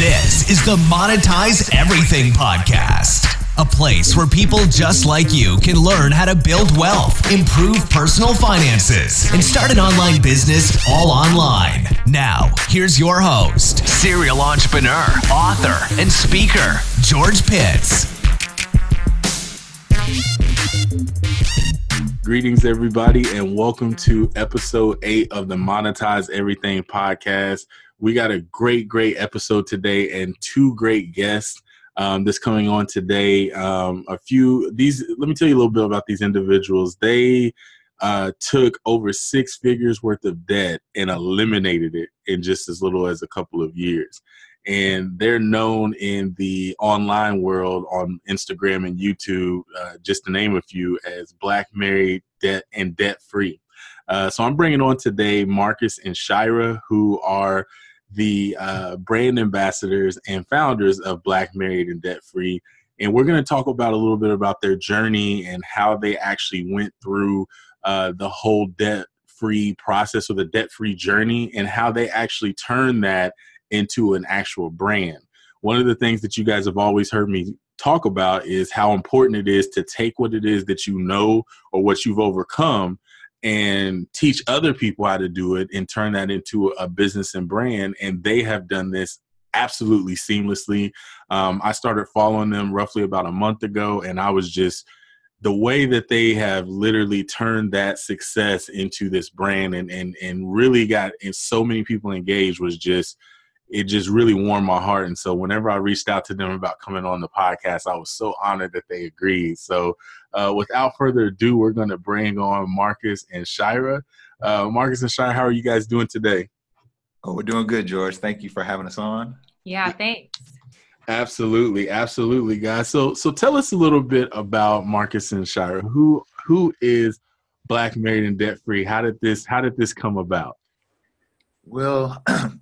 This is the Monetize Everything podcast, a place where people just like you can learn how to build wealth, improve personal finances, and start an online business all online. Now, here's your host, serial entrepreneur, author, and speaker, George Pitts. Greetings, everybody, and welcome to episode eight of the Monetize Everything podcast. We got a great, great episode today and two great guests um, that's coming on today. Um, a few these, let me tell you a little bit about these individuals. They uh, took over six figures worth of debt and eliminated it in just as little as a couple of years and they're known in the online world on Instagram and YouTube, uh, just to name a few, as Black Married Debt and Debt Free. Uh, so I'm bringing on today Marcus and Shira, who are the uh, brand ambassadors and founders of Black Married and Debt Free. And we're going to talk about a little bit about their journey and how they actually went through uh, the whole debt free process or the debt free journey and how they actually turned that into an actual brand. One of the things that you guys have always heard me talk about is how important it is to take what it is that you know or what you've overcome and teach other people how to do it and turn that into a business and brand. And they have done this absolutely seamlessly. Um, I started following them roughly about a month ago, and I was just the way that they have literally turned that success into this brand and and and really got and so many people engaged was just it just really warmed my heart. And so whenever I reached out to them about coming on the podcast, I was so honored that they agreed. So uh, without further ado, we're going to bring on Marcus and Shira. Uh, Marcus and Shira, how are you guys doing today? Oh, we're doing good, George. Thank you for having us on. Yeah, thanks. Absolutely, absolutely, guys. So, so tell us a little bit about Marcus and Shira. Who who is Black Married and Debt Free? How did this How did this come about? Well,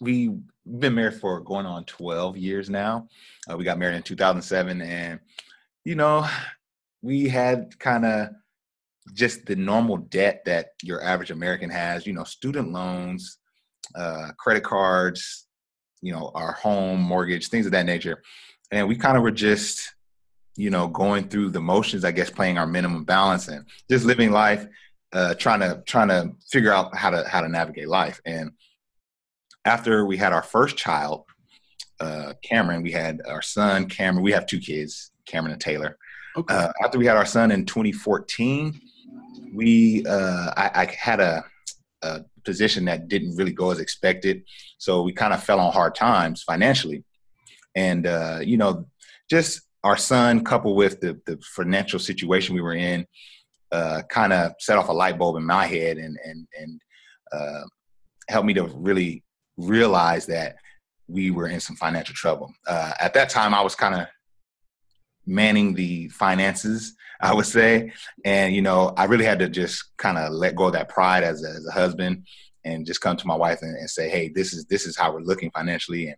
we have been married for going on 12 years now. Uh, we got married in 2007, and you know, we had kind of just the normal debt that your average American has. You know, student loans, uh, credit cards, you know, our home mortgage, things of that nature, and we kind of were just you know going through the motions i guess playing our minimum balance and just living life uh, trying to trying to figure out how to how to navigate life and after we had our first child, uh, Cameron, we had our son Cameron. We have two kids, Cameron and Taylor. Okay. Uh, after we had our son in 2014, we uh, I, I, had a, a, position that didn't really go as expected, so we kind of fell on hard times financially, and uh, you know, just our son coupled with the the financial situation we were in, uh, kind of set off a light bulb in my head and and and uh, helped me to really realized that we were in some financial trouble. Uh, at that time, I was kind of manning the finances, I would say, and you know, I really had to just kind of let go of that pride as a, as a husband and just come to my wife and, and, say, "Hey, this is this is how we're looking financially, and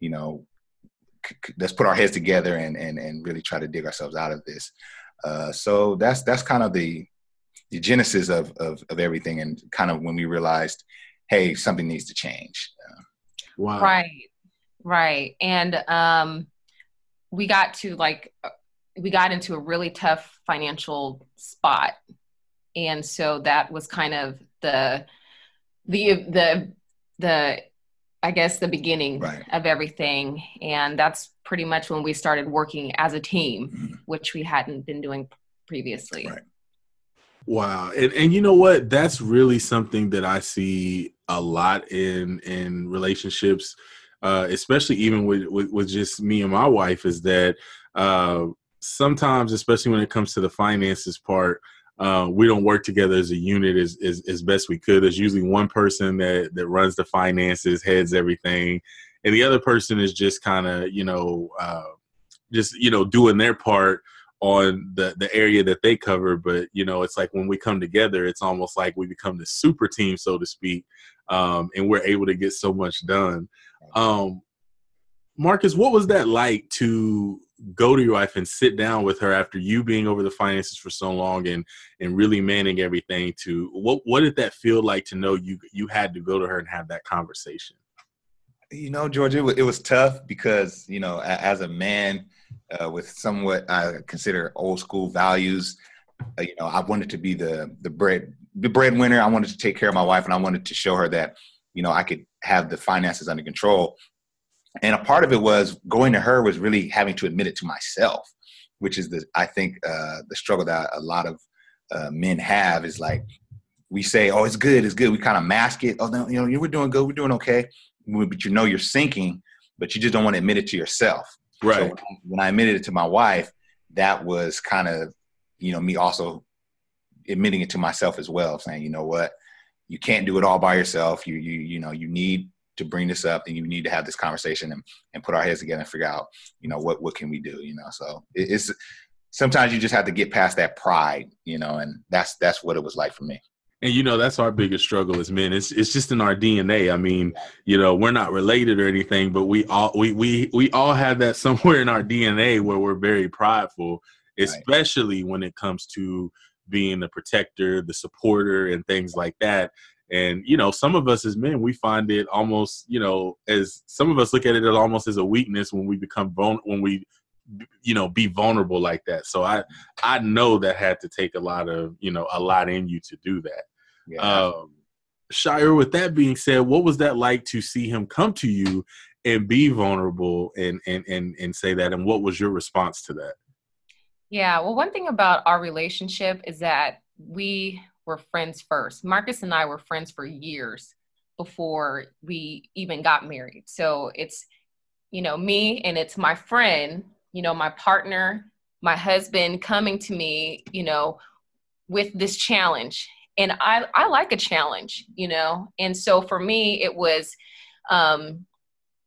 you know, c- c- let's put our heads together and and and really try to dig ourselves out of this." Uh, so that's that's kind of the the genesis of, of of everything, and kind of when we realized hey, something needs to change. Wow. Right, right. And um, we got to like, uh, we got into a really tough financial spot. And so that was kind of the, the, the, the, I guess the beginning right. of everything. And that's pretty much when we started working as a team, mm-hmm. which we hadn't been doing previously. Right. Wow. And and you know what? That's really something that I see a lot in in relationships, uh, especially even with, with, with just me and my wife, is that uh, sometimes, especially when it comes to the finances part, uh, we don't work together as a unit as, as, as best we could. There's usually one person that that runs the finances, heads everything, and the other person is just kind of you know uh, just you know doing their part on the the area that they cover but you know it's like when we come together it's almost like we become the super team so to speak um, and we're able to get so much done. Um, marcus what was that like to go to your wife and sit down with her after you being over the finances for so long and and really manning everything to what what did that feel like to know you you had to go to her and have that conversation? You know, George, it was, it was tough because you know, as a man uh, with somewhat I consider old school values, uh, you know, I wanted to be the the bread the breadwinner. I wanted to take care of my wife, and I wanted to show her that you know I could have the finances under control. And a part of it was going to her was really having to admit it to myself, which is the I think uh, the struggle that a lot of uh, men have is like we say, "Oh, it's good, it's good." We kind of mask it. Oh, no, you know, we're doing good, we're doing okay, but you know you're sinking, but you just don't want to admit it to yourself. Right. So when I admitted it to my wife, that was kind of, you know, me also admitting it to myself as well, saying, you know what, you can't do it all by yourself. You you you know you need to bring this up and you need to have this conversation and, and put our heads together and figure out you know what what can we do you know so it, it's sometimes you just have to get past that pride you know and that's that's what it was like for me and you know that's our biggest struggle as men it's it's just in our dna i mean you know we're not related or anything but we all we we we all have that somewhere in our dna where we're very prideful especially right. when it comes to being the protector, the supporter, and things like that. And you know, some of us as men, we find it almost, you know, as some of us look at it as almost as a weakness when we become vul- when we, you know, be vulnerable like that. So I, I know that had to take a lot of, you know, a lot in you to do that. Yeah. Um, Shira, with that being said, what was that like to see him come to you and be vulnerable and and and and say that? And what was your response to that? Yeah, well, one thing about our relationship is that we were friends first. Marcus and I were friends for years before we even got married. So it's, you know, me and it's my friend, you know, my partner, my husband coming to me, you know, with this challenge. And I, I like a challenge, you know. And so for me, it was um,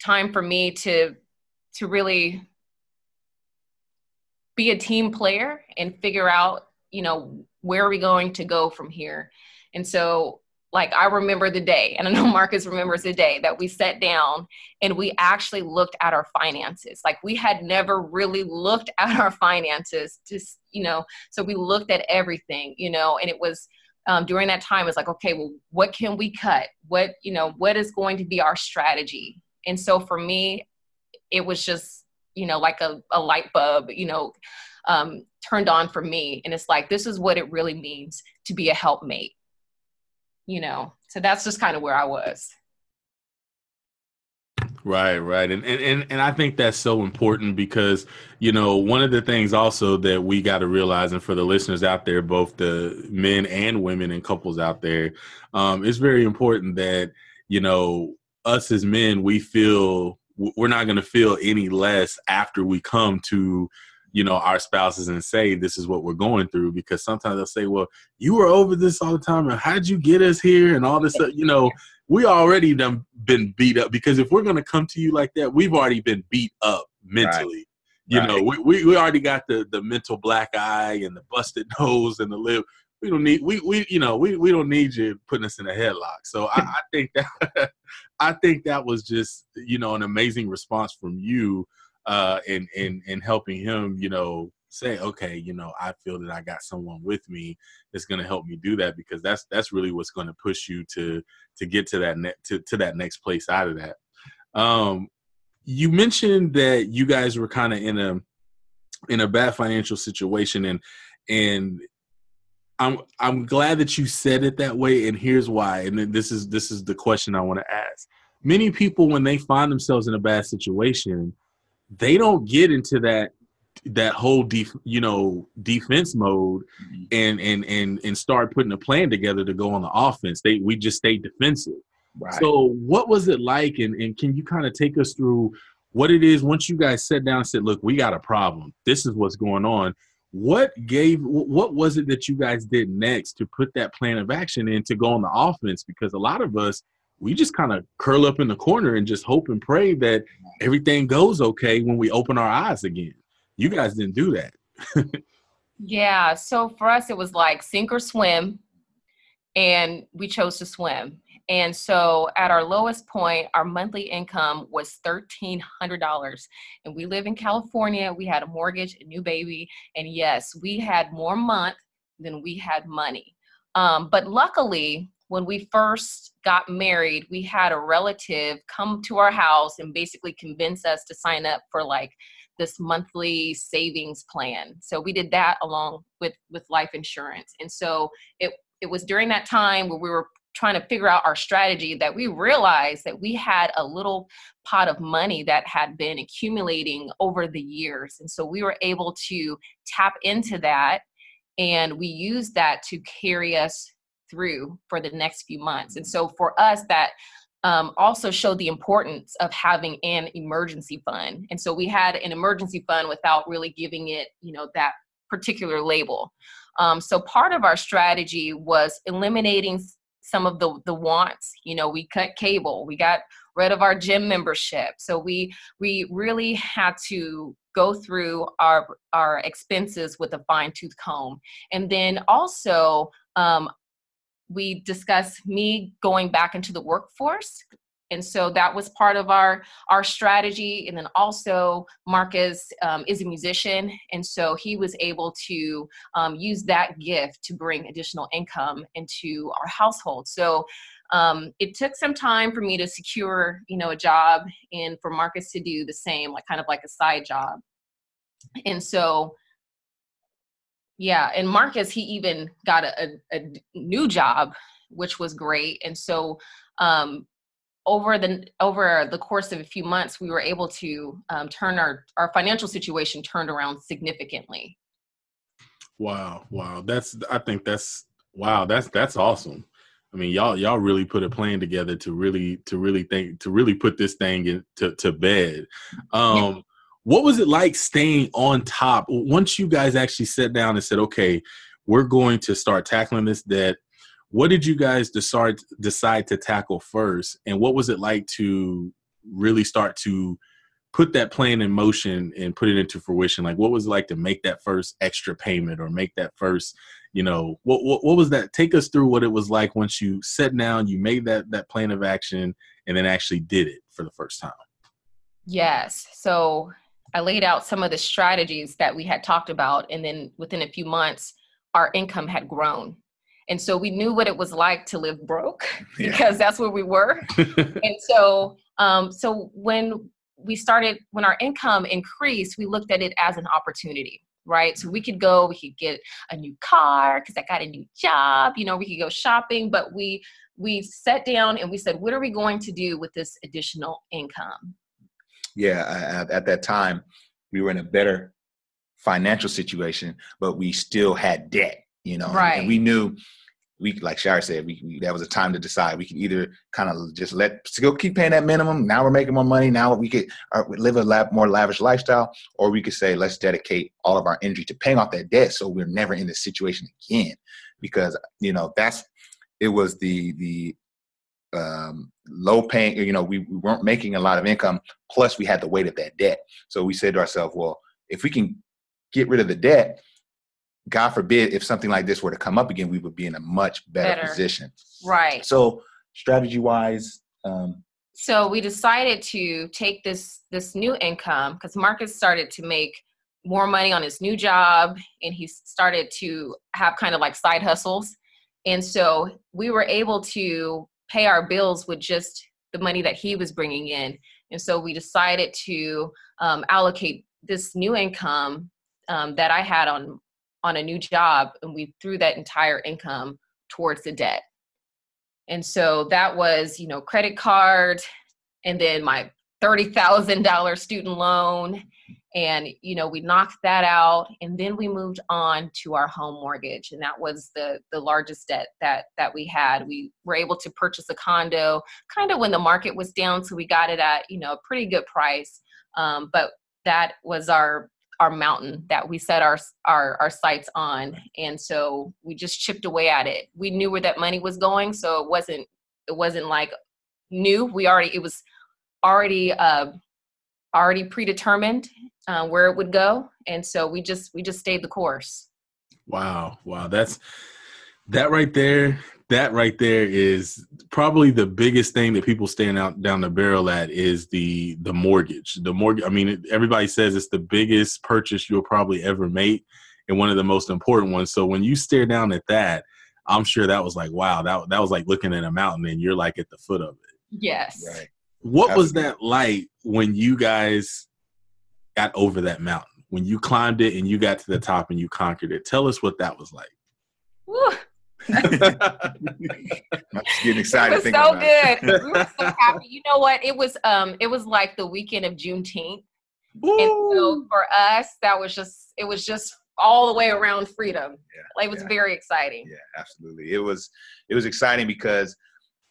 time for me to to really be a team player and figure out, you know, where are we going to go from here? And so, like, I remember the day, and I know Marcus remembers the day that we sat down and we actually looked at our finances. Like, we had never really looked at our finances, just, you know, so we looked at everything, you know, and it was, um, during that time it's like okay well what can we cut what you know what is going to be our strategy and so for me it was just you know, like a, a light bulb, you know, um, turned on for me. And it's like, this is what it really means to be a helpmate, you know? So that's just kind of where I was. Right, right. And, and and I think that's so important because, you know, one of the things also that we got to realize, and for the listeners out there, both the men and women and couples out there, um, it's very important that, you know, us as men, we feel we're not going to feel any less after we come to you know our spouses and say this is what we're going through because sometimes they'll say well you were over this all the time and how'd you get us here and all this stuff you know we already done been beat up because if we're going to come to you like that we've already been beat up mentally right. you right. know we, we, we already got the the mental black eye and the busted nose and the lip we don't need we we you know we, we don't need you putting us in a headlock. So I, I think that I think that was just you know an amazing response from you uh and and in helping him you know say okay you know I feel that I got someone with me that's going to help me do that because that's that's really what's going to push you to to get to that net to to that next place out of that. Um, you mentioned that you guys were kind of in a in a bad financial situation and and I'm I'm glad that you said it that way, and here's why. And this is this is the question I want to ask. Many people, when they find themselves in a bad situation, they don't get into that that whole def, you know defense mode mm-hmm. and and and and start putting a plan together to go on the offense. They we just stay defensive. Right. So what was it like? And and can you kind of take us through what it is once you guys sat down and said, look, we got a problem. This is what's going on what gave what was it that you guys did next to put that plan of action in to go on the offense because a lot of us we just kind of curl up in the corner and just hope and pray that everything goes okay when we open our eyes again you guys didn't do that yeah so for us it was like sink or swim and we chose to swim and so at our lowest point, our monthly income was $1,300. And we live in California. We had a mortgage, a new baby. And yes, we had more month than we had money. Um, but luckily, when we first got married, we had a relative come to our house and basically convince us to sign up for like this monthly savings plan. So we did that along with with life insurance. And so it it was during that time where we were trying to figure out our strategy that we realized that we had a little pot of money that had been accumulating over the years. And so we were able to tap into that and we used that to carry us through for the next few months. And so for us, that um, also showed the importance of having an emergency fund. And so we had an emergency fund without really giving it, you know, that particular label. Um, so part of our strategy was eliminating some of the the wants. You know, we cut cable, we got rid of our gym membership. So we we really had to go through our our expenses with a fine tooth comb, and then also um, we discussed me going back into the workforce. And so that was part of our our strategy. And then also marcus um, is a musician. And so he was able to um, use that gift to bring additional income into our household. So um, it took some time for me to secure you know a job and for marcus to do the same like kind of like a side job. And so yeah, and Marcus, he even got a, a, a new job, which was great. And so um, over the over the course of a few months, we were able to um, turn our our financial situation turned around significantly. Wow, wow, that's I think that's wow, that's that's awesome. I mean, y'all y'all really put a plan together to really to really think to really put this thing in, to to bed. Um, what was it like staying on top once you guys actually sat down and said, okay, we're going to start tackling this debt? What did you guys decide decide to tackle first, and what was it like to really start to put that plan in motion and put it into fruition? Like, what was it like to make that first extra payment or make that first, you know, what what, what was that? Take us through what it was like once you sat down, you made that that plan of action, and then actually did it for the first time. Yes. So I laid out some of the strategies that we had talked about, and then within a few months, our income had grown. And so we knew what it was like to live broke yeah. because that's where we were. and so, um, so when we started, when our income increased, we looked at it as an opportunity right? So we could go, we could get a new car because I got a new job, you know, we could go shopping, but we we sat down and we said, what are we going to do with this additional income? Yeah, at that time, we were in a better financial situation, but we still had debt, you know, right. and we knew we, like Shari said, we, we, that was a time to decide. We could either kind of just let still keep paying that minimum. Now we're making more money. Now we could uh, live a lab, more lavish lifestyle, or we could say let's dedicate all of our energy to paying off that debt, so we're never in this situation again. Because you know that's it was the the um, low paying, you know, we, we weren't making a lot of income. Plus, we had the weight of that debt. So we said to ourselves, well, if we can get rid of the debt, God forbid, if something like this were to come up again, we would be in a much better, better. position. Right. So, strategy wise, um, so we decided to take this this new income because Marcus started to make more money on his new job, and he started to have kind of like side hustles. And so we were able to pay our bills with just the money that he was bringing in. And so we decided to um, allocate this new income um, that I had on on a new job, and we threw that entire income towards the debt. And so that was, you know, credit card, and then my thirty thousand dollar student loan, and you know we knocked that out and then we moved on to our home mortgage and that was the the largest debt that that we had. We were able to purchase a condo kind of when the market was down so we got it at you know a pretty good price um, but that was our our mountain that we set our, our our sights on and so we just chipped away at it. We knew where that money was going so it wasn't it wasn't like new. We already it was already uh, already predetermined uh, where it would go, and so we just we just stayed the course. Wow, wow, that's that right there. That right there is probably the biggest thing that people stand out down the barrel at is the the mortgage. The mortgage. I mean, everybody says it's the biggest purchase you'll probably ever make, and one of the most important ones. So when you stare down at that, I'm sure that was like wow, that that was like looking at a mountain and you're like at the foot of it. Yes. Right. What was that like when you guys got over that mountain? When you climbed it and you got to the top and you conquered it. Tell us what that was like. Woo. I'm just getting It excited. was so about it. good. We were so happy. You know what? It was um it was like the weekend of Juneteenth. And so Woo! for us, that was just it was just all the way around freedom. Yeah, Like it was yeah. very exciting. yeah absolutely it was it was exciting because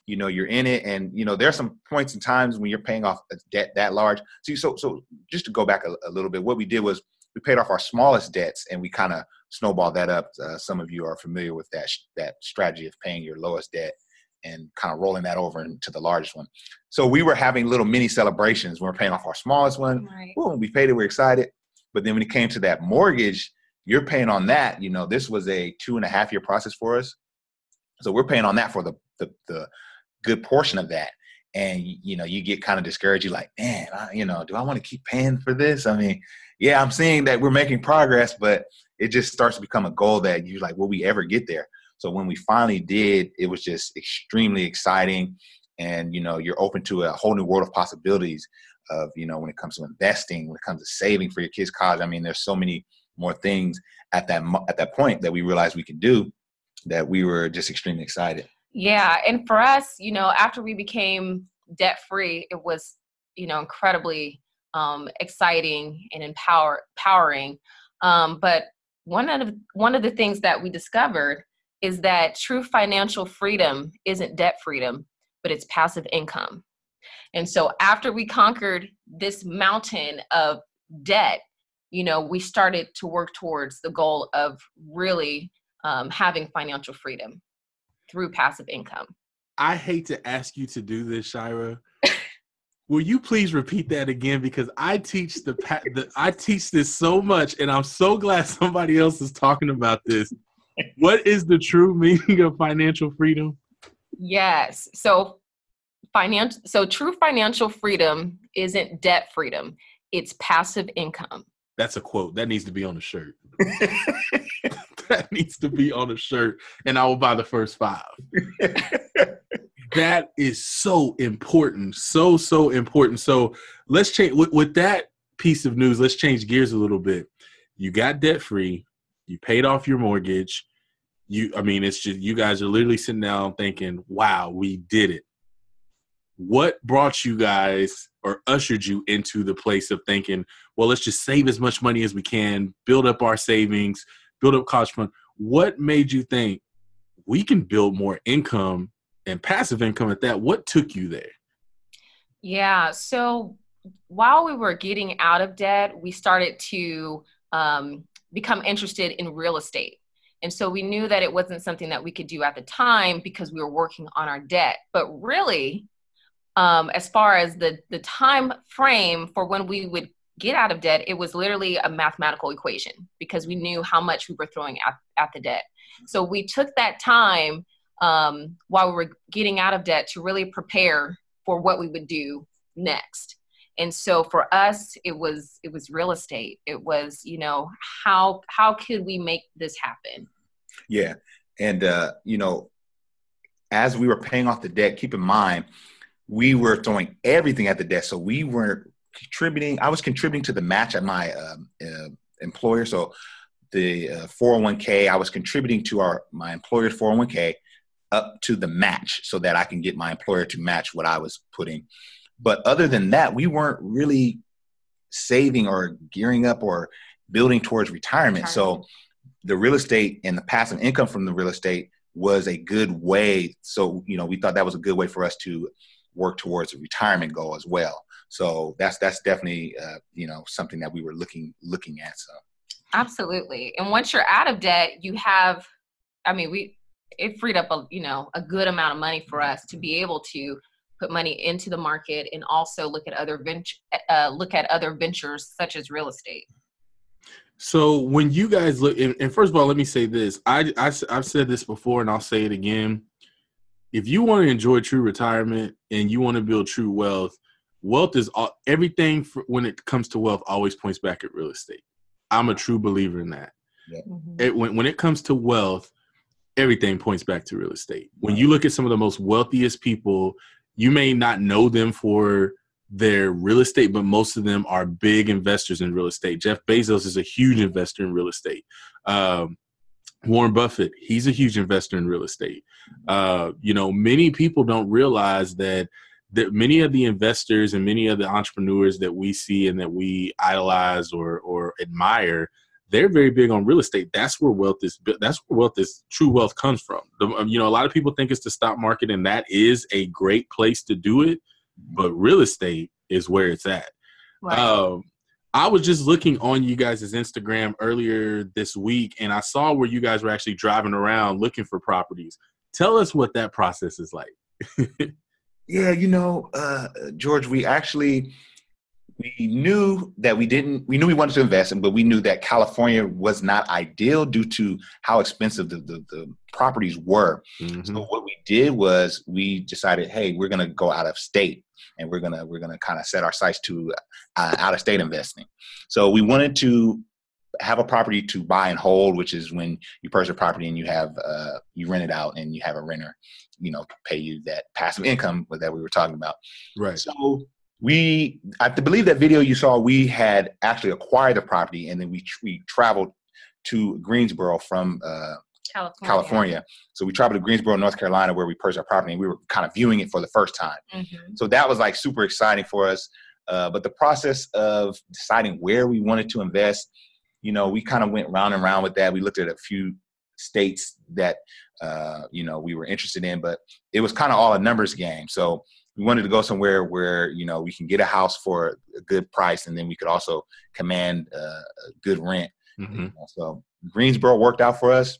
you know you're in it and you know there's some points and times when you're paying off a debt that large see so so just to go back a, a little bit what we did was we paid off our smallest debts and we kind of snowballed that up uh, some of you are familiar with that sh- that strategy of paying your lowest debt and kind of rolling that over into the largest one so we were having little mini celebrations when we we're paying off our smallest one Right. boom, we paid it, we're excited. But then when it came to that mortgage, you're paying on that. You know, this was a two and a half year process for us. So we're paying on that for the the, the good portion of that. And you know, you get kind of discouraged. You're like, man, I, you know, do I want to keep paying for this? I mean, yeah, I'm seeing that we're making progress, but it just starts to become a goal that you're like, will we ever get there? So when we finally did, it was just extremely exciting. And you know, you're open to a whole new world of possibilities of you know when it comes to investing when it comes to saving for your kids college i mean there's so many more things at that at that point that we realized we could do that we were just extremely excited Yeah, and for us, you know, after we became debt free, it was, you know, incredibly um, exciting and empower empowering. Um, but one of the, one of the things that we discovered is that true financial freedom isn't debt freedom, but it's passive income. And so after we conquered this mountain of debt, you know, we started to work towards the goal of really um, having financial freedom through passive income. I hate to ask you to do this, Shira. Will you please repeat that again? Because I teach the, pa- the I teach this so much, and I'm so glad somebody else is talking about this. What is the true meaning of financial freedom? Yes. So financial so true financial freedom isn't debt freedom. It's passive income. That's a quote that needs to be on a shirt. that needs to be on a shirt, and I will buy the first five. that is so important, so so important. So let's change with, with that piece of news. Let's change gears a little bit. You got debt free. You paid off your mortgage. You, I mean, it's just you guys are literally sitting down thinking, "Wow, we did it." What brought you guys or ushered you into the place of thinking, "Well, let's just save as much money as we can, build up our savings, build up college fund." What made you think we can build more income and passive income at that? What took you there? Yeah. So while we were getting out of debt, we started to um, become interested in real estate. And so we knew that it wasn't something that we could do at the time because we were working on our debt. But really, um, as far as the the time frame for when we would get out of debt, it was literally a mathematical equation because we knew how much we were throwing at, at the debt. So we took that time um, while we were getting out of debt to really prepare for what we would do next. And so for us, it was it was real estate. It was you know how how could we make this happen? Yeah. And, uh, you know, as we were paying off the debt, keep in mind, we were throwing everything at the debt. So we weren't contributing. I was contributing to the match at my um, uh, employer. So the uh, 401k, I was contributing to our my employer's 401k up to the match so that I can get my employer to match what I was putting. But other than that, we weren't really saving or gearing up or building towards retirement. So the real estate and the passive income from the real estate was a good way. So, you know, we thought that was a good way for us to work towards a retirement goal as well. So that's that's definitely uh, you know something that we were looking looking at. So Absolutely. And once you're out of debt, you have, I mean, we it freed up a you know a good amount of money for us to be able to put money into the market and also look at other venture uh, look at other ventures such as real estate. So when you guys look, and, and first of all, let me say this: I, I have said this before, and I'll say it again. If you want to enjoy true retirement and you want to build true wealth, wealth is all, everything. For, when it comes to wealth, always points back at real estate. I'm a true believer in that. Mhm. It, when when it comes to wealth, everything points back to real estate. When you look at some of the most wealthiest people, you may not know them for their real estate, but most of them are big investors in real estate. Jeff Bezos is a huge investor in real estate. Um, Warren Buffett, he's a huge investor in real estate. Uh, you know, many people don't realize that that many of the investors and many of the entrepreneurs that we see and that we idolize or or admire, they're very big on real estate. That's where wealth is. Built that's where wealth is. True wealth comes from. The, you know, a lot of people think it's the stock market, and that is a great place to do it. But real estate is where it's at. Right. Um, I was just looking on you guys' Instagram earlier this week, and I saw where you guys were actually driving around looking for properties. Tell us what that process is like. yeah, you know, uh, George, we actually we knew that we didn't we knew we wanted to invest in but we knew that california was not ideal due to how expensive the, the, the properties were. Mm-hmm. so what we did was we decided hey we're going to go out of state and we're going to we're going to kind of set our sights to uh, out of state investing. So we wanted to have a property to buy and hold which is when you purchase a property and you have uh, you rent it out and you have a renter you know pay you that passive income that we were talking about right so we i believe that video you saw we had actually acquired the property and then we we traveled to greensboro from uh, California. California. So we traveled to Greensboro, North Carolina, where we purchased our property, and we were kind of viewing it for the first time. Mm-hmm. So that was like super exciting for us. Uh, but the process of deciding where we wanted to invest, you know, we kind of went round and round with that. We looked at a few states that, uh, you know, we were interested in, but it was kind of all a numbers game. So we wanted to go somewhere where you know we can get a house for a good price, and then we could also command uh, a good rent. Mm-hmm. So Greensboro worked out for us.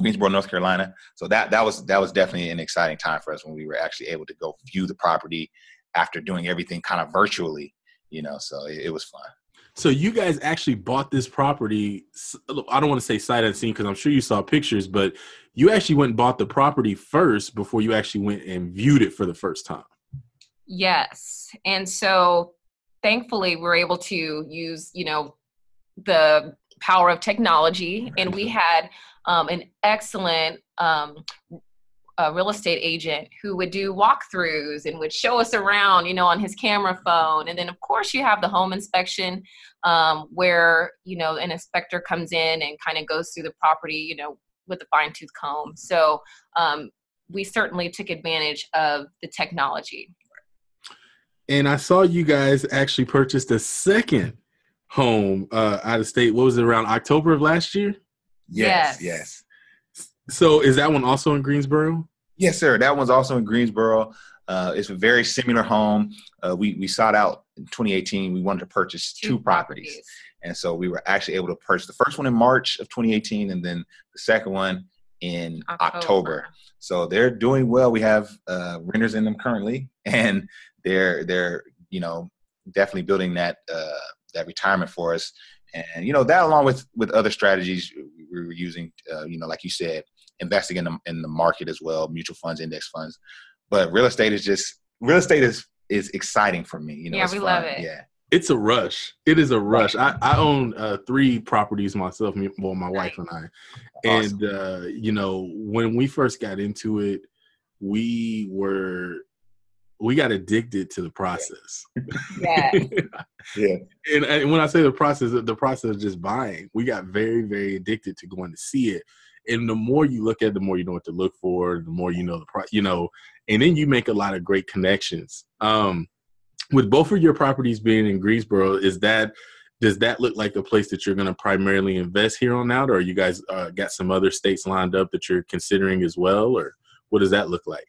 Greensboro, North Carolina. So that that was that was definitely an exciting time for us when we were actually able to go view the property after doing everything kind of virtually. You know, so it, it was fun. So you guys actually bought this property. I don't want to say sight unseen because I'm sure you saw pictures, but you actually went and bought the property first before you actually went and viewed it for the first time. Yes, and so thankfully we're able to use you know the power of technology, and we had um, an excellent um, a real estate agent who would do walkthroughs and would show us around, you know, on his camera phone. And then, of course, you have the home inspection um, where, you know, an inspector comes in and kind of goes through the property, you know, with a fine tooth comb. So um, we certainly took advantage of the technology. And I saw you guys actually purchased a second home uh, out of state. What was it around October of last year? Yes, yes. yes. So is that one also in Greensboro? Yes, sir. That one's also in Greensboro. Uh, it's a very similar home. Uh, we we sought out in 2018. We wanted to purchase two, two properties. properties. and so we were actually able to purchase the first one in March of 2018, and then the second one in October. October. So they're doing well. We have uh, renters in them currently, and they're they're you know definitely building that uh, that retirement for us. And you know that along with with other strategies we were using, uh, you know, like you said, investing in the in the market as well, mutual funds, index funds. But real estate is just real estate is is exciting for me. You know, yeah, we fun. love it. Yeah. It's a rush. It is a rush. I, I own uh, three properties myself, well, my wife and I. Awesome. And, uh, you know, when we first got into it, we were we got addicted to the process. Yeah. yeah. And, and, when I say the process, the process of just buying, we got very, very addicted to going to see it. And the more you look at, it, the more you know what to look for. The more you know the pro, you know, and then you make a lot of great connections. Um, with both of your properties being in Greensboro, is that does that look like a place that you're going to primarily invest here on out, or you guys uh, got some other states lined up that you're considering as well, or what does that look like?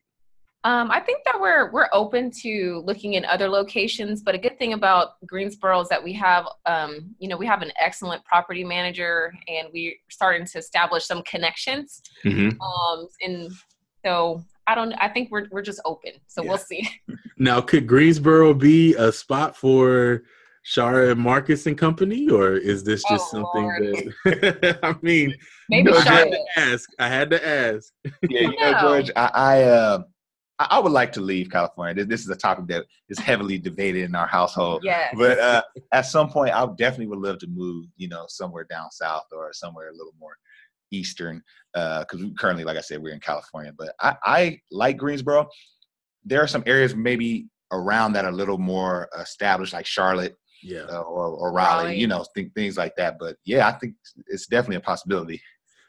Um, I think that we're we're open to looking in other locations, but a good thing about Greensboro is that we have, um, you know, we have an excellent property manager, and we're starting to establish some connections. Mm-hmm. Um, and so I don't, I think we're we're just open, so yeah. we'll see. Now, could Greensboro be a spot for Shira and Marcus and company, or is this just oh, something Lord. that I mean? Maybe I had to ask. I had to ask. Yeah, you know, George, I, I uh, I, would like to leave California. This is a topic that is heavily debated in our household. Yeah. But uh, at some point, I definitely would love to move, you know, somewhere down south or somewhere a little more Eastern, because uh, currently, like I said, we're in California. But I, I like Greensboro. There are some areas maybe around that are a little more established, like Charlotte, yeah, uh, or, or Raleigh, Raleigh, you know, think things like that. But yeah, I think it's definitely a possibility.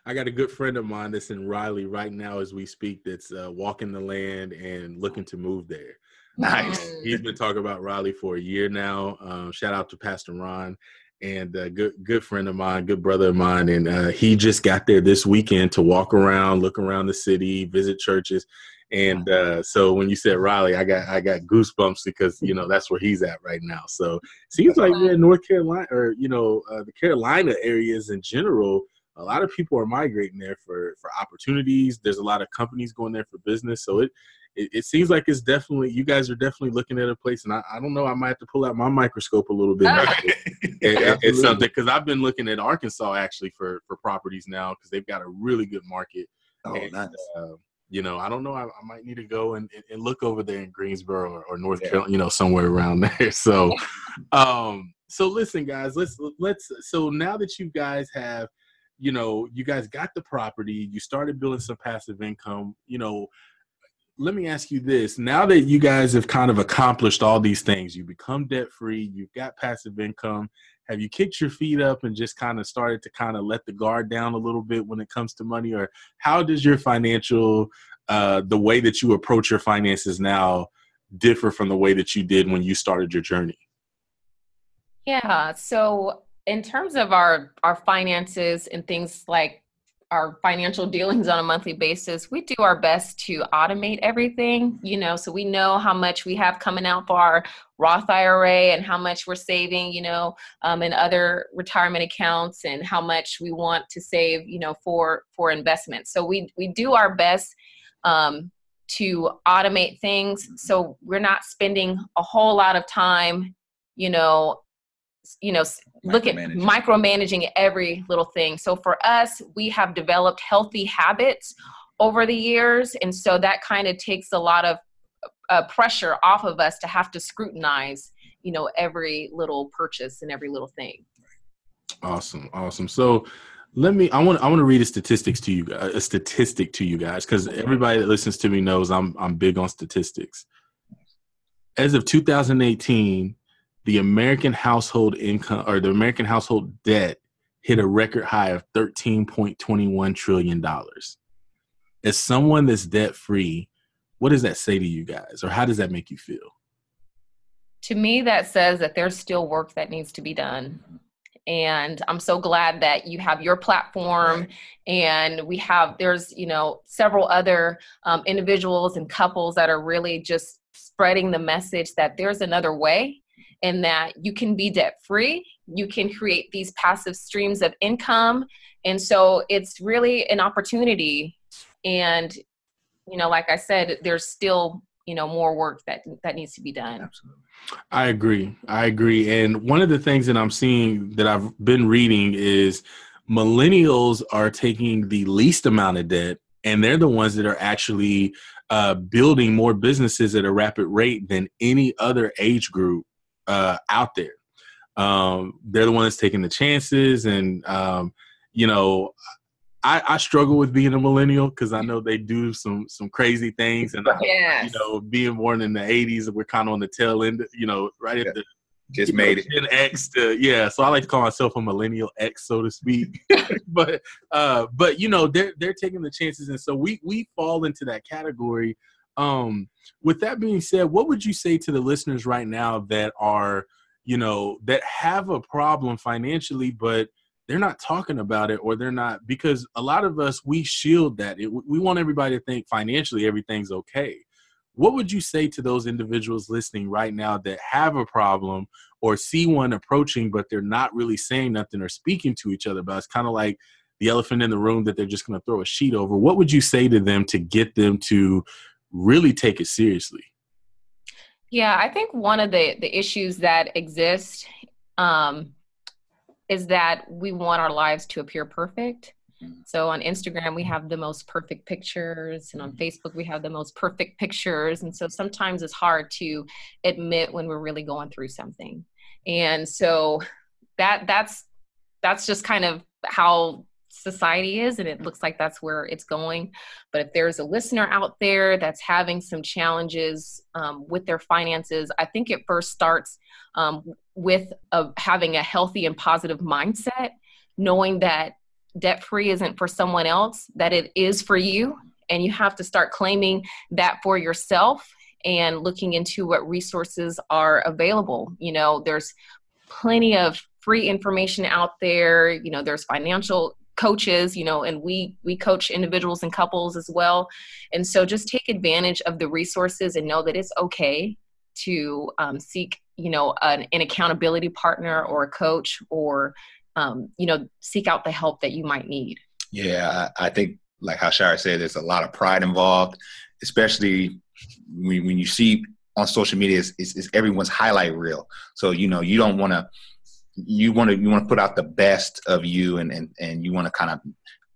I got a good friend of mine that's in Raleigh right now as we speak. That's uh, walking the land and looking to move there. Nice. he's been talking about Raleigh for a year now. Um, shout out to Pastor Ron and a good good friend of mine, good brother of mine, and uh, he just got there this weekend to walk around, look around the city, visit churches, and uh, so when you said Raleigh, I got I got goosebumps because you know that's where he's at right now. So seems like yeah, North Carolina or you know uh, the Carolina areas in general, a lot of people are migrating there for for opportunities. There's a lot of companies going there for business, so it it, it, seems like it's definitely you guys are definitely looking at a place, and I, I don't know. I might have to pull out my microscope a little bit. it, it's something because I've been looking at Arkansas actually for for properties now because they've got a really good market. Oh, and, nice. Uh, you know, I don't know. I, I might need to go and, and, look over there in Greensboro or, or North yeah. Carolina, you know, somewhere around there. So, um, so listen, guys, let's let's. So now that you guys have, you know, you guys got the property, you started building some passive income. You know, let me ask you this now that you guys have kind of accomplished all these things you become debt free you've got passive income have you kicked your feet up and just kind of started to kind of let the guard down a little bit when it comes to money or how does your financial uh, the way that you approach your finances now differ from the way that you did when you started your journey yeah so in terms of our our finances and things like our financial dealings on a monthly basis, we do our best to automate everything, you know, so we know how much we have coming out for our Roth IRA and how much we're saving, you know, um, in other retirement accounts and how much we want to save, you know, for for investments. So we we do our best um, to automate things, so we're not spending a whole lot of time, you know, you know look at micromanaging. every little thing. So for us we have developed healthy habits over the years and so that kind of takes a lot of uh, pressure off of us to have to scrutinize you know every little purchase and every little thing. Awesome awesome. So let me i want i want to read a statistics to you a statistic to you guys because everybody that listens to me knows i'm i'm big on statistics. As of 2018 the American household income or the American household debt hit a record high of $13.21 trillion. As someone that's debt free, what does that say to you guys, or how does that make you feel? To me, that says that there's still work that needs to be done. And I'm so glad that you have your platform, and we have there's you know several other um, individuals and couples that are really just spreading the message that there's another way in that you can be debt free, you can create these passive streams of income. And so it's really an opportunity. And, you know, like I said, there's still, you know, more work that that needs to be done. Absolutely. I agree. I agree. And one of the things that I'm seeing that I've been reading is millennials are taking the least amount of debt and they're the ones that are actually uh, building more businesses at a rapid rate than any other age group uh, out there. Um, they're the ones taking the chances, and um, you know, I, I, struggle with being a millennial because I know they do some some crazy things, and yes. you know, being born in the '80s, we're kind of on the tail end, you know, right at the just made know, it Gen X to yeah. So I like to call myself a millennial X, so to speak. but uh, but you know, they're they're taking the chances, and so we we fall into that category um, with that being said, what would you say to the listeners right now that are, you know, that have a problem financially, but they're not talking about it or they're not because a lot of us we shield that. It, we want everybody to think financially everything's okay. What would you say to those individuals listening right now that have a problem or see one approaching but they're not really saying nothing or speaking to each other about it's kind of like the elephant in the room that they're just going to throw a sheet over. What would you say to them to get them to really take it seriously. Yeah, I think one of the the issues that exist um, is that we want our lives to appear perfect. So on Instagram we have the most perfect pictures, and on Facebook we have the most perfect pictures, and so sometimes it's hard to admit when we're really going through something. And so that that's that's just kind of how society is and it looks like that's where it's going. But if there's a listener out there that's having some challenges um, with their finances i think it first starts um, with a, having a healthy and positive mindset knowing that debt free isn't for someone else that it is for you and you have to start claiming that for yourself and looking into what resources are available. You know there's plenty of free information out there. You know there's financial coaches you know and we we coach individuals and couples as well. And so just take advantage of the resources and know that it's okay to um, seek you know an, an, accountability partner or a coach or um, you know seek out the help that you might need. Yeah i, I think like how Shira said there's a lot of pride involved especially when, when you see on social media is, is, is everyone's highlight reel. So you know you don't want to you want to you want to put out the best of you and and, and you want to kind of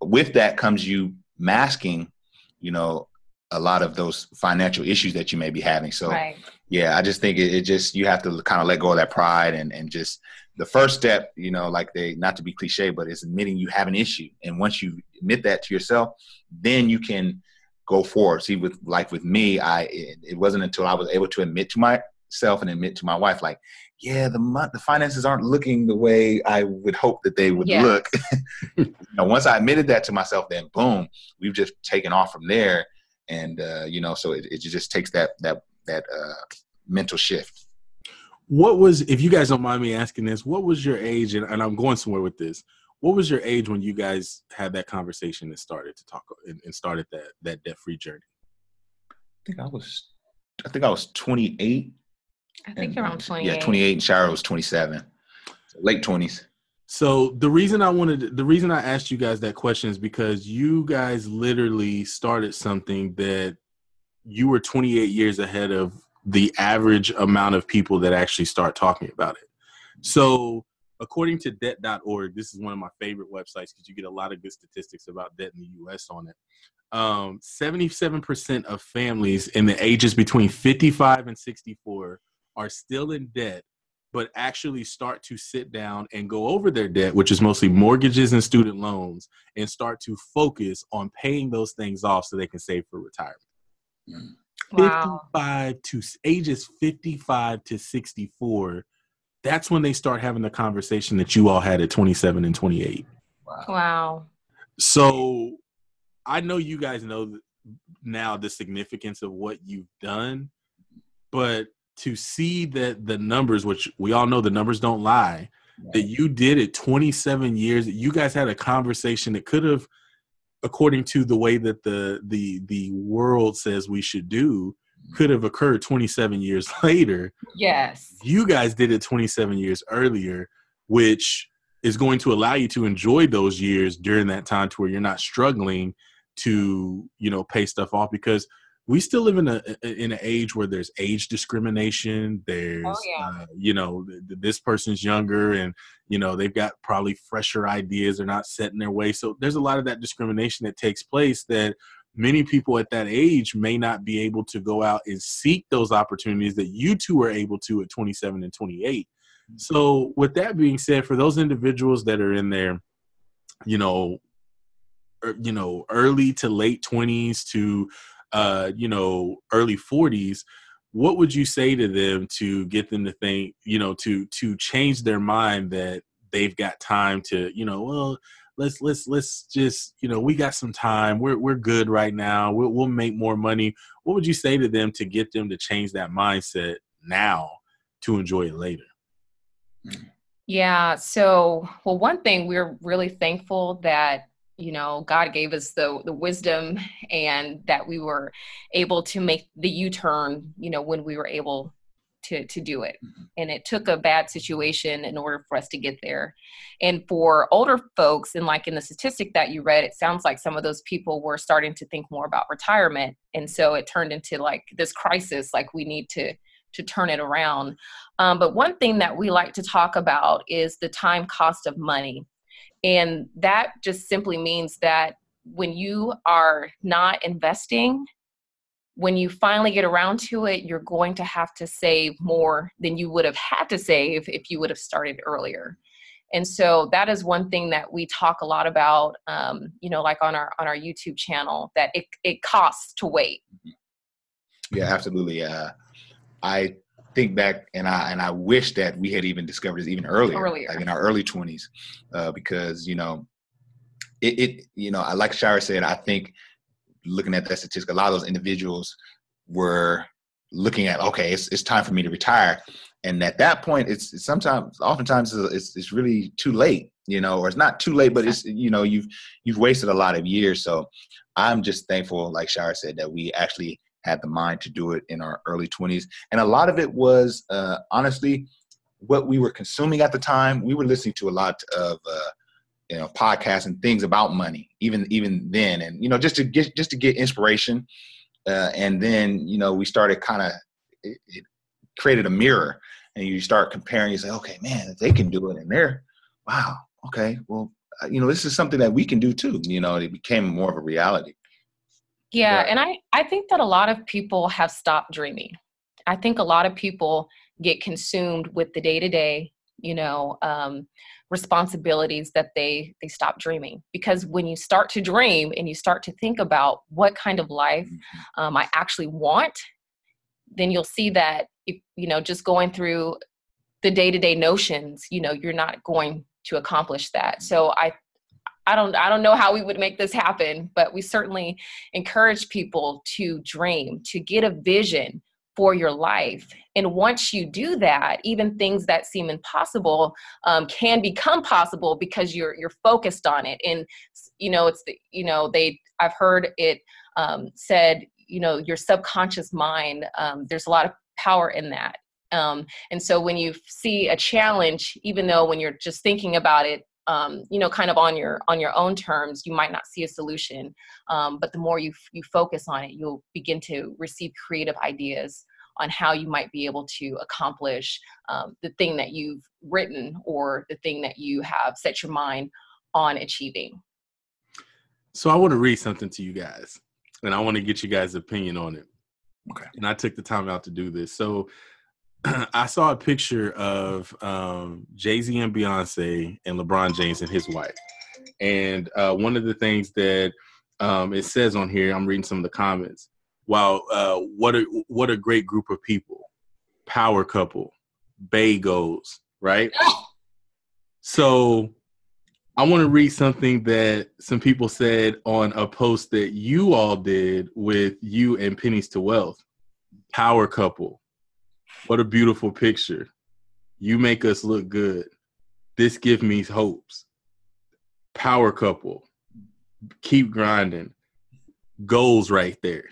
with that comes you masking you know a lot of those financial issues that you may be having. So right. yeah i just think it, it, just you have to kind of let go of that pride and and just the first step you know like they not to be cliche but it's admitting you have an issue. And once you admit that to yourself then you can go forward. See with like with me i it, it wasn't until i was able to admit to myself and admit to my wife like yeah, the the finances aren't looking the way I would hope that they would yeah. look. you know, once I admitted that to myself, then boom, we've just taken off from there. And uh, you know, so it, it just takes that that that uh, mental shift. What was, if you guys don't mind me asking this, what was your age? And, and I'm going somewhere with this. What was your age when you guys had that conversation and started to talk and, and started that that debt free journey? I think I was, I think I was 28 I think and, around 28. Yeah, 28 and Shira was 27. late 20s. So the reason I wanted the reason I asked you guys that question is because you guys literally started something that you were 28 years ahead of the average amount of people that actually start talking about it. So according to debt.org, this is one of my favorite websites because you get a lot of good statistics about debt in the US on it. Um, 77% of families in the ages between 55 and 64 are still in debt but actually start to sit down and go over their debt, which is mostly mortgages and student loans, and start to focus on paying those things off so they can save for retirement. Mm. Wow. 55 to ages 55 to 64, that's when they start having the conversation that you all had at 27 and 28. Wow. wow. So I know you guys know now the significance of what you've done, but to see that the numbers, which we all know the numbers don't lie, right. that you did it 27 years, you guys had a conversation that could have, according to the way that the the the world says we should do, mm-hmm. could have occurred 27 years later. Yes. You guys did it 27 years earlier, which is going to allow you to enjoy those years during that time to where you're not struggling to, you know, pay stuff off because – we still live in a in an age where there's age discrimination there's oh, yeah. uh, you know this person's younger and you know they've got probably fresher ideas they're not set in their way so there's a lot of that discrimination that takes place that many people at that age may not be able to go out and seek those opportunities that you two were able to at 27 and 28 mm-hmm. so with that being said for those individuals that are in there you know er, you know early to late 20s to uh, you know, early 40s, what would you say to them to get them to think, you know, to to change their mind that they've got time to, you know, well, let's let's let's just, you know, we got some time. We're we're good right now. We'll we'll make more money. What would you say to them to get them to change that mindset now to enjoy it later? Yeah. So, well, one thing we're really thankful that you know god gave us the the wisdom and that we were able to make the u-turn you know when we were able to to do it. Mm-hmm. and it took a bad situation in order for us to get there. And for older folks and like in the statistic that you read it sounds like some of those people were starting to think more about retirement. And so it turned into like this crisis like we need to to turn it around. Um, but one thing that we like to talk about is the time cost of money and that just simply means that when you are not investing, when you finally get around to it, you're going to have to save more than you would have had to save if you would have started earlier. and so that is one thing that we talk a lot about um, you know like on our on our youtube channel that it, it costs to wait. Yeah absolutely. Uh, i think back and i and i wish that we had even discovered this even earlier, Earlier. like in our early 20s uh, because you know it, it you know I like Shira said I think looking at that statistic a lot of those individuals were looking at okay it's, it's time for me to retire. And at that point it's, it's sometimes oftentimes it's, it's really too late you know or it's not too late but it's you know you've you've wasted a lot of years. So i'm just thankful like Shira said that we actually had the mind to do it in our early 20s and a lot of it was uh, honestly what we were consuming at the time. We were listening to a lot of uh, you know podcasts and things about money even even then. And you know just to get just to get inspiration uh, and then you know we started kind of it, it, created a mirror. And you start comparing you say okay man they can do it and they're wow okay well uh, you know this is something that we can do too you know it became more of a reality yeah Right. and i i think that a lot of people have stopped dreaming. I think a lot of people get consumed with the day to day you know um, responsibilities that they they stop dreaming. Because when you start to dream and you start to think about what kind of life um, i actually want then you'll see that if you know just going through the day-to-day notions you know you're not going to accomplish that. So i i don't i don't know how we would make this happen but we certainly encourage people to dream to get a vision for your life. And once you do that even things that seem impossible um, can become possible because you're you're focused on it. And you know it's the you know they i've heard it um, said you know your subconscious mind um, there's a lot of power in that. Um, and so when you see a challenge even though when you're just thinking about it um, you know kind of on your on your own terms you might not see a solution um, but the more you you focus on it you'll begin to receive creative ideas on how you might be able to accomplish um, the thing that you've written or the thing that you have set your mind on achieving So I want to read something to you guys, and I want to get you guys' opinion on it. Okay. And I took the time out to do this. So I saw a picture of um, Jay Z and Beyonce and LeBron James and his wife. And uh, one of the things that um, it says on here, I'm reading some of the comments. Wow, uh, what a what a great group of people, power couple, Bay goes right. So I want to read something that some people said on a post that you all did with you and Pennies to Wealth. Power couple. What a beautiful picture. You make us look good. This gives me hopes. Power couple. Keep grinding. Goals right there.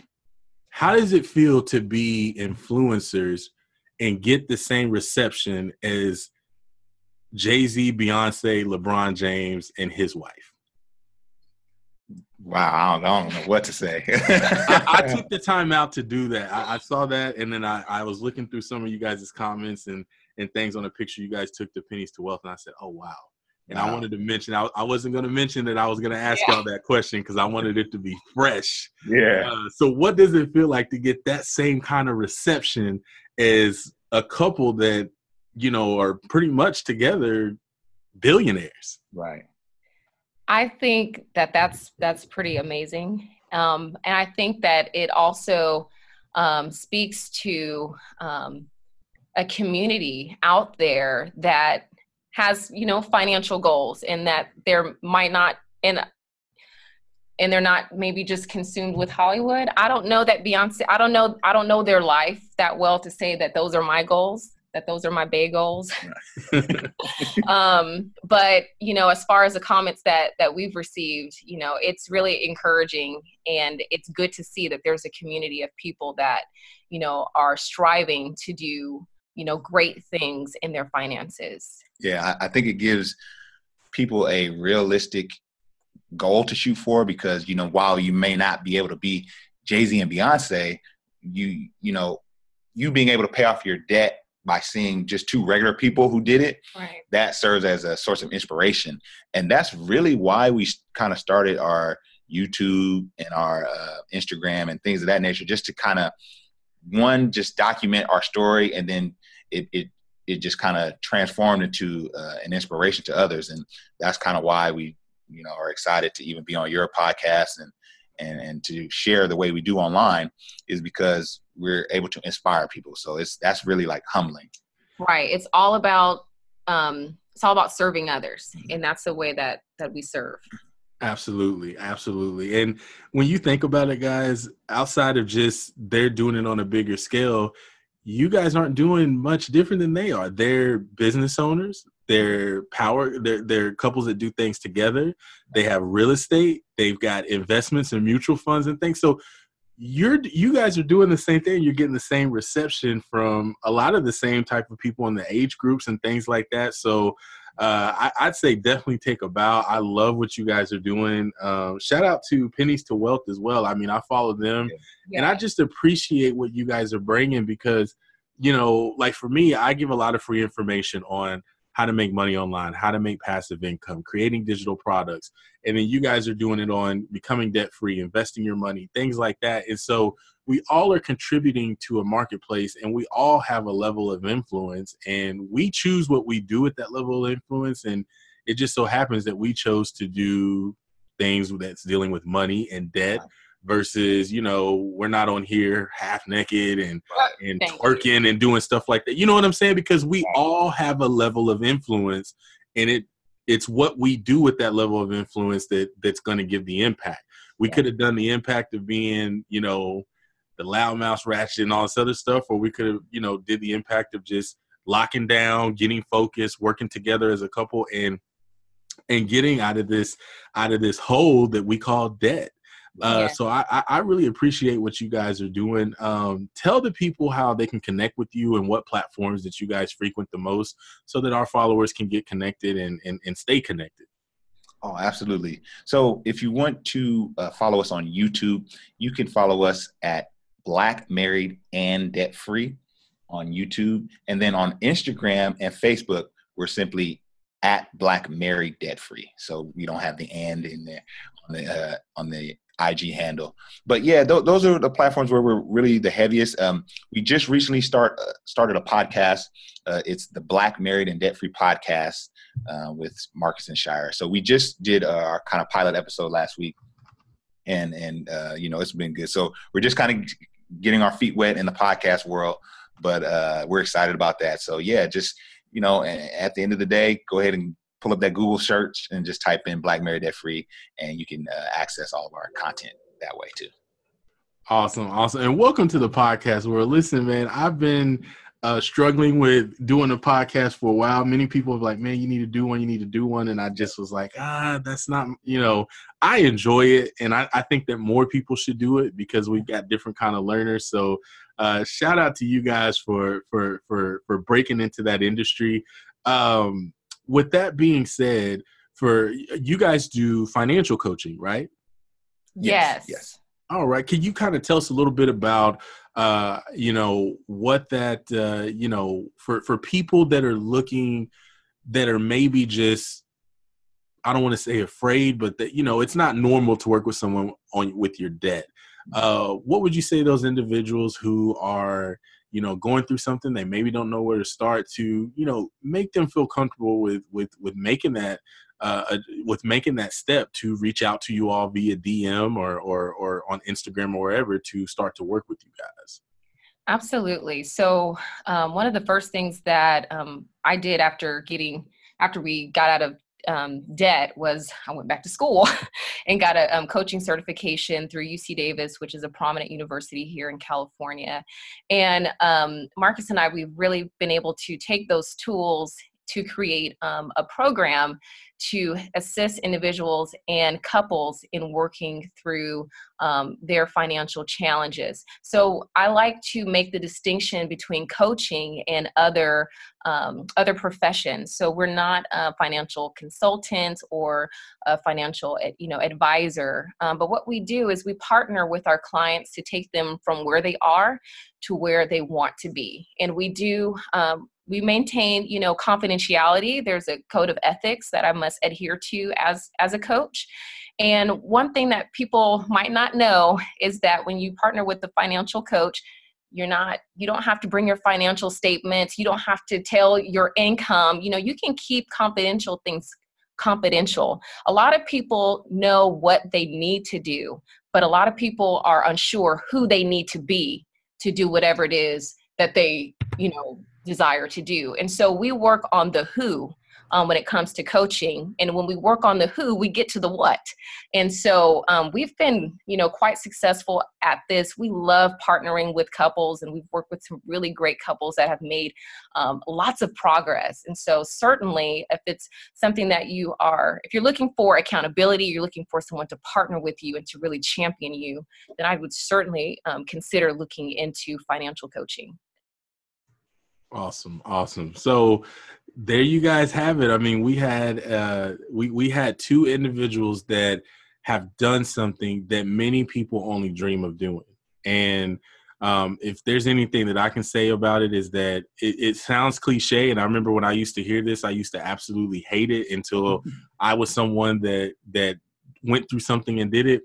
How does it feel to be influencers and get the same reception as Jay Z, Beyonce, LeBron James, and his wife. Wow i don't, I don't know what to say I, I took the time out to do that. I, I saw that, and then I, I was looking through some of you guys' comments and and things on the picture you guys took the Pennies to Wealth, and I said, "Oh wow!" And I wanted to mention I, I wasn't going to mention that I was going to ask Yeah. y'all that question because I wanted it to be fresh. yeah Uh, so, what does it feel like to get that same kind of reception as a couple that you know are pretty much together billionaires? right I think that that's that's pretty amazing, um, and I think that it also um, speaks to um, a community out there that has you know financial goals, and that there might not and and they're not maybe just consumed with Hollywood. I don't know that Beyonce. I don't know. I don't know their life that well to say that those are my goals. That those are my Bay goals. um, but you know, as far as the comments that that we've received, you know, it's really encouraging, and it's good to see that there's a community of people that you know are striving to do you know great things in their finances. Yeah, I, I think it gives people a realistic goal to shoot for because you know while you may not be able to be Jay Z and Beyonce, you you know you being able to pay off your debt by seeing just two regular people who did it Right. that serves as a source of inspiration and that's really why we kind of started our youtube and our uh, instagram and things of that nature just to kind of one just document our story and then it, it it just kind of transformed into uh, an inspiration to others, and that's kind of why we you know are excited to even be on your podcast and and and to share the way we do online is because we're able to inspire people. So it's that's really like humbling. Right. It's all about um, it's all about serving others, and that's the way that that we serve. Absolutely, absolutely. And when you think about it, guys, outside of just they're doing it on a bigger scale, you guys aren't doing much different than they are. They're business owners. They're power. They're, they're couples that do things together. They have real estate. They've got investments and mutual funds and things. So you're you guys are doing the same thing. You're getting the same reception from a lot of the same type of people in the age groups and things like that. So uh, I, would say definitely take a bow. I love what you guys are doing. Um, shout out to Pennies to Wealth as well. I mean, I follow them, yeah. and I just appreciate what you guys are bringing because, you know, like for me, I give a lot of free information on how to make money online, how to make passive income, creating digital products. And then you guys are doing it on becoming debt free, investing your money, things like that. And so we all are contributing to a marketplace and we all have a level of influence and we choose what we do with that level of influence. And it just so happens that we chose to do things that's dealing with money and debt versus you know we're not on here half naked and and Thank twerking you. and doing stuff like that. You know what i'm saying? Because we all have a level of influence and it it's what we do with that level of influence that that's going to give the impact. We yeah. could have done the impact of being you know the loudmouth ratchet and all this other stuff or we could have you know did the impact of just locking down getting focused working together as a couple and and getting out of this out of this hole that we call debt uh, yeah. So I, I really appreciate what you guys are doing. Um, tell the people how they can connect with you and what platforms that you guys frequent the most so that our followers can get connected and, and, and stay connected. Oh, absolutely. So if you want to uh, follow us on YouTube, you can follow us at Black Married and Debt Free on YouTube. And then on Instagram and Facebook, we're simply at Black Married Debt Free. So we don't have the and in there on the uh, on the IG handle. But yeah, th- those are the platforms where we're really the heaviest. Um, we just recently start uh, started a podcast. Uh, it's the Black Married and Debt Free podcast uh, with Marcus and Shira. So we just did our kind of pilot episode last week, and and uh, you know it's been good. So we're just kind of getting our feet wet in the podcast world, but uh, we're excited about that. So yeah, just you know, at the end of the day, go ahead and pull up that Google search and just type in Black Married Debt Free, and you can uh, access all of our content that way too. Awesome, awesome, and welcome to the podcast Where Listen, man, I've been uh, struggling with doing a podcast for a while. Many people have like, man, you need to do one, you need to do one, and I just was like, ah, that's not, you know, I enjoy it, and I, I think that more people should do it because we've got different kind of learners. So, uh, shout out to you guys for for for for breaking into that industry. Um, with that being said, for you guys do financial coaching, right? Yes. Yes. All right. Can you kind of tell us a little bit about, uh, you know, what that, uh, you know, for for people that are looking, that are maybe just, I don't want to say afraid, but that you know, it's not normal to work with someone on with your debt. Uh, what would you say those individuals who are you know going through something they maybe don't know where to start to you know make them feel comfortable with with with making that uh, with making that step to reach out to you all via DM or, or or on Instagram or wherever to start to work with you guys. Absolutely. So um, one of the first things that um, I did after getting after we got out of um, debt was I went back to school and got a um, coaching certification through UC Davis, which is a prominent university here in California. And um, Marcus and I, we've really been able to take those tools to create um, a program to assist individuals and couples in working through um, their financial challenges. So I like to make the distinction between coaching and other um, other professions. So we're not a financial consultant or a financial you know advisor, um, but what we do is we partner with our clients to take them from where they are to where they want to be, and we do um, we maintain you know confidentiality. There's a code of ethics that i must adhere to as as a coach. And one thing that people might not know is that when you partner with the financial coach you're not you don't have to bring your financial statements. You don't have to tell your income. You know you can keep confidential things confidential. A lot of people know what they need to do but a lot of people are unsure who they need to be to do whatever it is that they you know desire to do and so we work on the who um, when it comes to coaching. And when we work on the who, we get to the what. And so um, we've been, you know, quite successful at this. We love partnering with couples, and we've worked with some really great couples that have made um, lots of progress. And so certainly, if it's something that you are, if you're looking for accountability, you're looking for someone to partner with you and to really champion you, then I would certainly um, consider looking into financial coaching. Awesome, awesome. So there you guys have it. I mean, we had uh we we had two individuals that have done something that many people only dream of doing. And um, if there's anything that I can say about it is that it, it, sounds cliche. And I remember when I used to hear this, I used to absolutely hate it until. I was someone that that went through something and did it.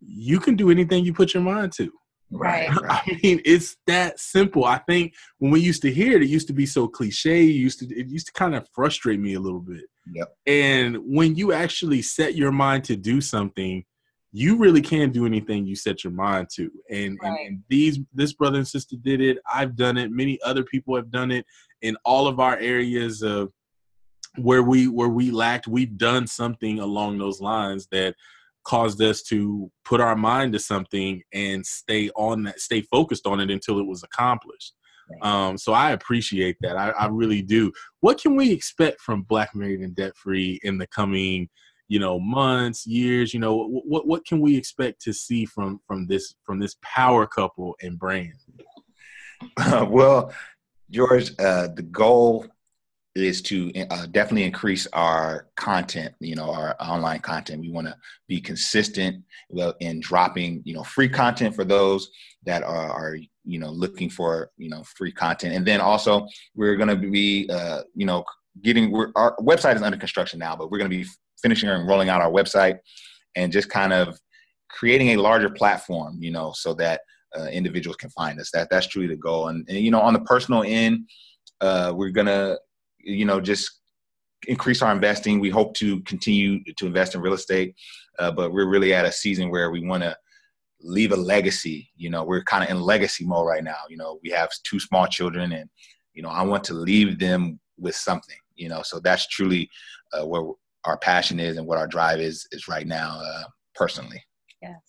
You can do anything you put your mind to. Right. I mean, it's that simple. I think when we used to hear it, it used to be so cliche. It used to it used to kind of frustrate me a little bit. Yep. And when you actually set your mind to do something, you really can do anything you set your mind to. And, right. and, and these this brother and sister did it. I've done it. Many other people have done it in all of our areas of where we where we lacked. We've done something along those lines that caused us to put our mind to something and stay on that, stay focused on it until it was accomplished. Um, so I appreciate that. I, I, really do. What can we expect from Black Married and Debt Free in the coming, you know, months, years? You know, what what can we expect to see from from this from this power couple and brand? Uh, well, George, uh, the goal is to uh, definitely increase our content you know our online content. We want to be consistent in dropping you know free content for those that are, are you know looking for you know free content. And then also we're going to be uh, you know getting our website is under construction now but we're going to be finishing and rolling out our website and just kind of creating a larger platform you know so that uh, individuals can find us. That that's truly the goal. And, and you know on the personal end uh, we're gonna you know, just increase our investing. We hope to continue to invest in real estate, uh, but we're really at a season where we want to leave a legacy. You know, we're kind of in legacy mode right now. You know, we have two small children, and you know, I want to leave them with something. You know, so that's truly uh, where our passion is and what our drive is is right now, uh, personally. Yes.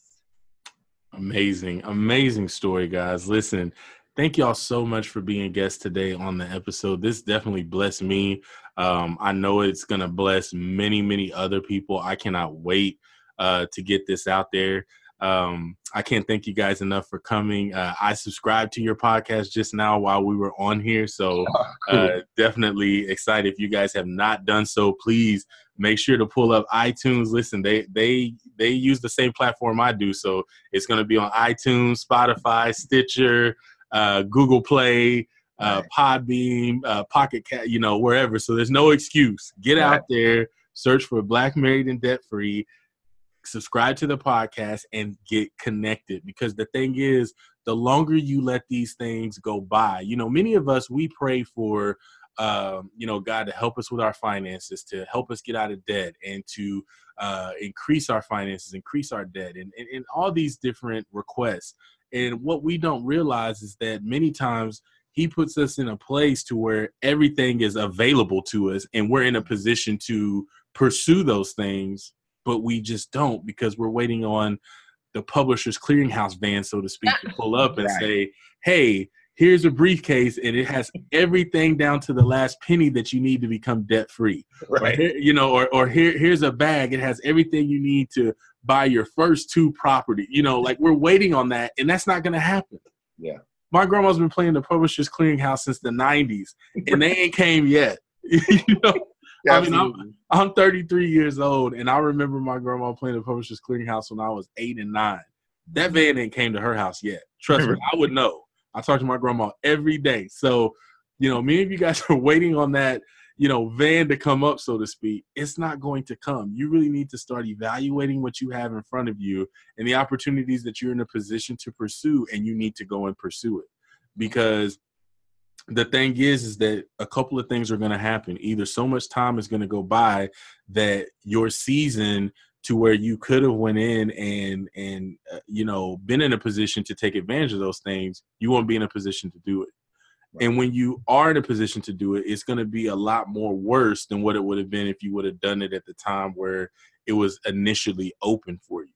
Amazing, amazing story, guys. Listen, thank y'all so much for being guests today on the episode. This definitely blessed me. Um, I know it's gonna bless many, many other people. I cannot wait uh, to get this out there. Um, I can't thank you guys enough for coming. Uh, I subscribed to your podcast just now while we were on here, so oh, cool. uh, definitely excited. If you guys have not done so, please make sure to pull up iTunes. Listen, they they they use the same platform I do, so it's going to be on iTunes, Spotify, Stitcher, uh, Google Play, uh, Podbean, uh, Pocket Casts, you know, wherever. So there's no excuse. Get right. out there, search for Black Married and Debt Free, subscribe to the podcast, and get connected. Because the thing is, the longer you let these things go by, you know, many of us we pray for. Um, you know, God to help us with our finances, to help us get out of debt, and to uh, increase our finances, increase our debt, and, and, and all these different requests. And what we don't realize is that many times he puts us in a place to where everything is available to us and we're in a position to pursue those things, but we just don't because we're waiting on the publisher's clearinghouse van, so to speak, to pull up and right. say, hey, here's a briefcase and it has everything down to the last penny that you need to become debt free. Right. Here, you know, or, or here, here's a bag. It has everything you need to buy your first two property. You know, like we're waiting on that, and that's not going to happen. Yeah. My grandma's been playing the Publishers Clearinghouse since the '90s, and they ain't came yet. you know. Yeah, I mean, I'm, I'm 33 years old, and I remember my grandma playing the Publishers Clearinghouse when I was eight and nine. That van ain't came to her house yet. Trust me, I would know. I talk to my grandma every day. So, you know, many of you guys are waiting on that you know, van to come up, so to speak, it's not going to come. You really need to start evaluating what you have in front of you and the opportunities that you're in a position to pursue, and you need to go and pursue it. Because the thing is, is that a couple of things are going to happen. Either so much time is going to go by that your season to where you could have went in and and uh, you know been in a position to take advantage of those things you won't be in a position to do it right. and when you are in a position to do it it's going to be a lot more worse than what it would have been if you would have done it at the time where it was initially open for you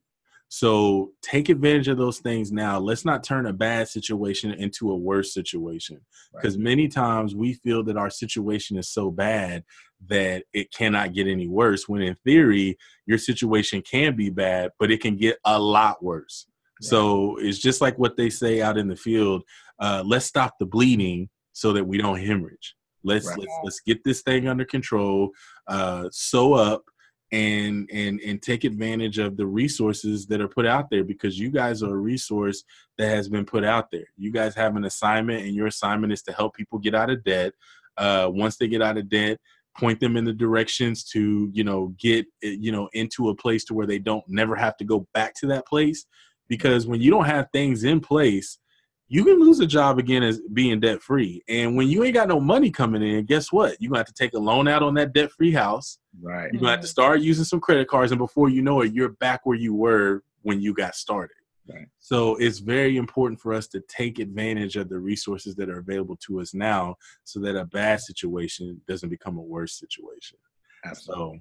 so take advantage of those things now. Let's not turn a bad situation into a worse situation because right. many times we feel that our situation is so bad that it cannot get any worse when in theory your situation can be bad but it can get a lot worse right. so it's just like what they say out in the field uh, let's stop the bleeding so that we don't hemorrhage. Let's right. let's, let's get this thing under control uh, sew up and and and take advantage of the resources that are put out there because you guys are a resource that has been put out there. You guys have an assignment and your assignment is to help people get out of debt. Uh, once they get out of debt point them in the directions to you know get eh, you know into a place to where they don't never have to go back to that place because when you don't have things in place you can lose a job again as being debt free and when you ain't got no money coming in guess what you're gonna have to take a loan out on that debt free house right you're gonna have to start using some credit cards and before you know it you're back where you were when you got started Right. So it's very important for us to take advantage of the resources that are available to us now so that a bad situation doesn't become a worse situation. Absolutely. So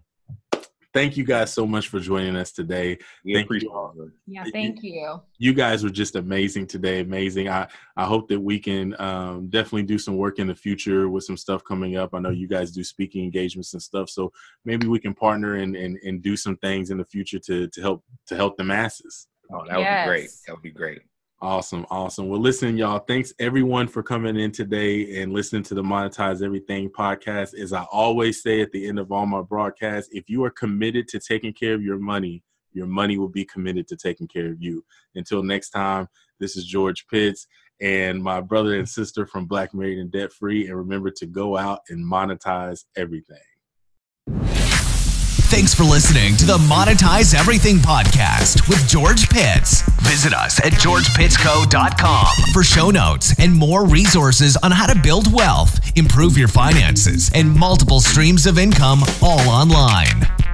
thank you guys so much for joining us today. We thank appreciate you. Yeah, thank you. You guys were just amazing today. Amazing. I, I hope that we can um, definitely do some work in the future with some stuff coming up. I know you guys do speaking engagements and stuff. So maybe we can partner and, and, and do some things in the future to, to help to help the masses. Oh, that yes. would be great. That would be great. Awesome, awesome. Well, listen, y'all. Thanks everyone for coming in today and listening to the Monetize Everything podcast. As I always say at the end of all my broadcasts, if you are committed to taking care of your money, your money will be committed to taking care of you. Until next time, this is George Pitts and my brother and sister from Black Married and Debt Free. And remember to go out and monetize everything. Thanks for listening to the Monetize Everything podcast with George Pitts. Visit us at georgepittsco.com for show notes and more resources on how to build wealth, improve your finances, and multiple streams of income all online.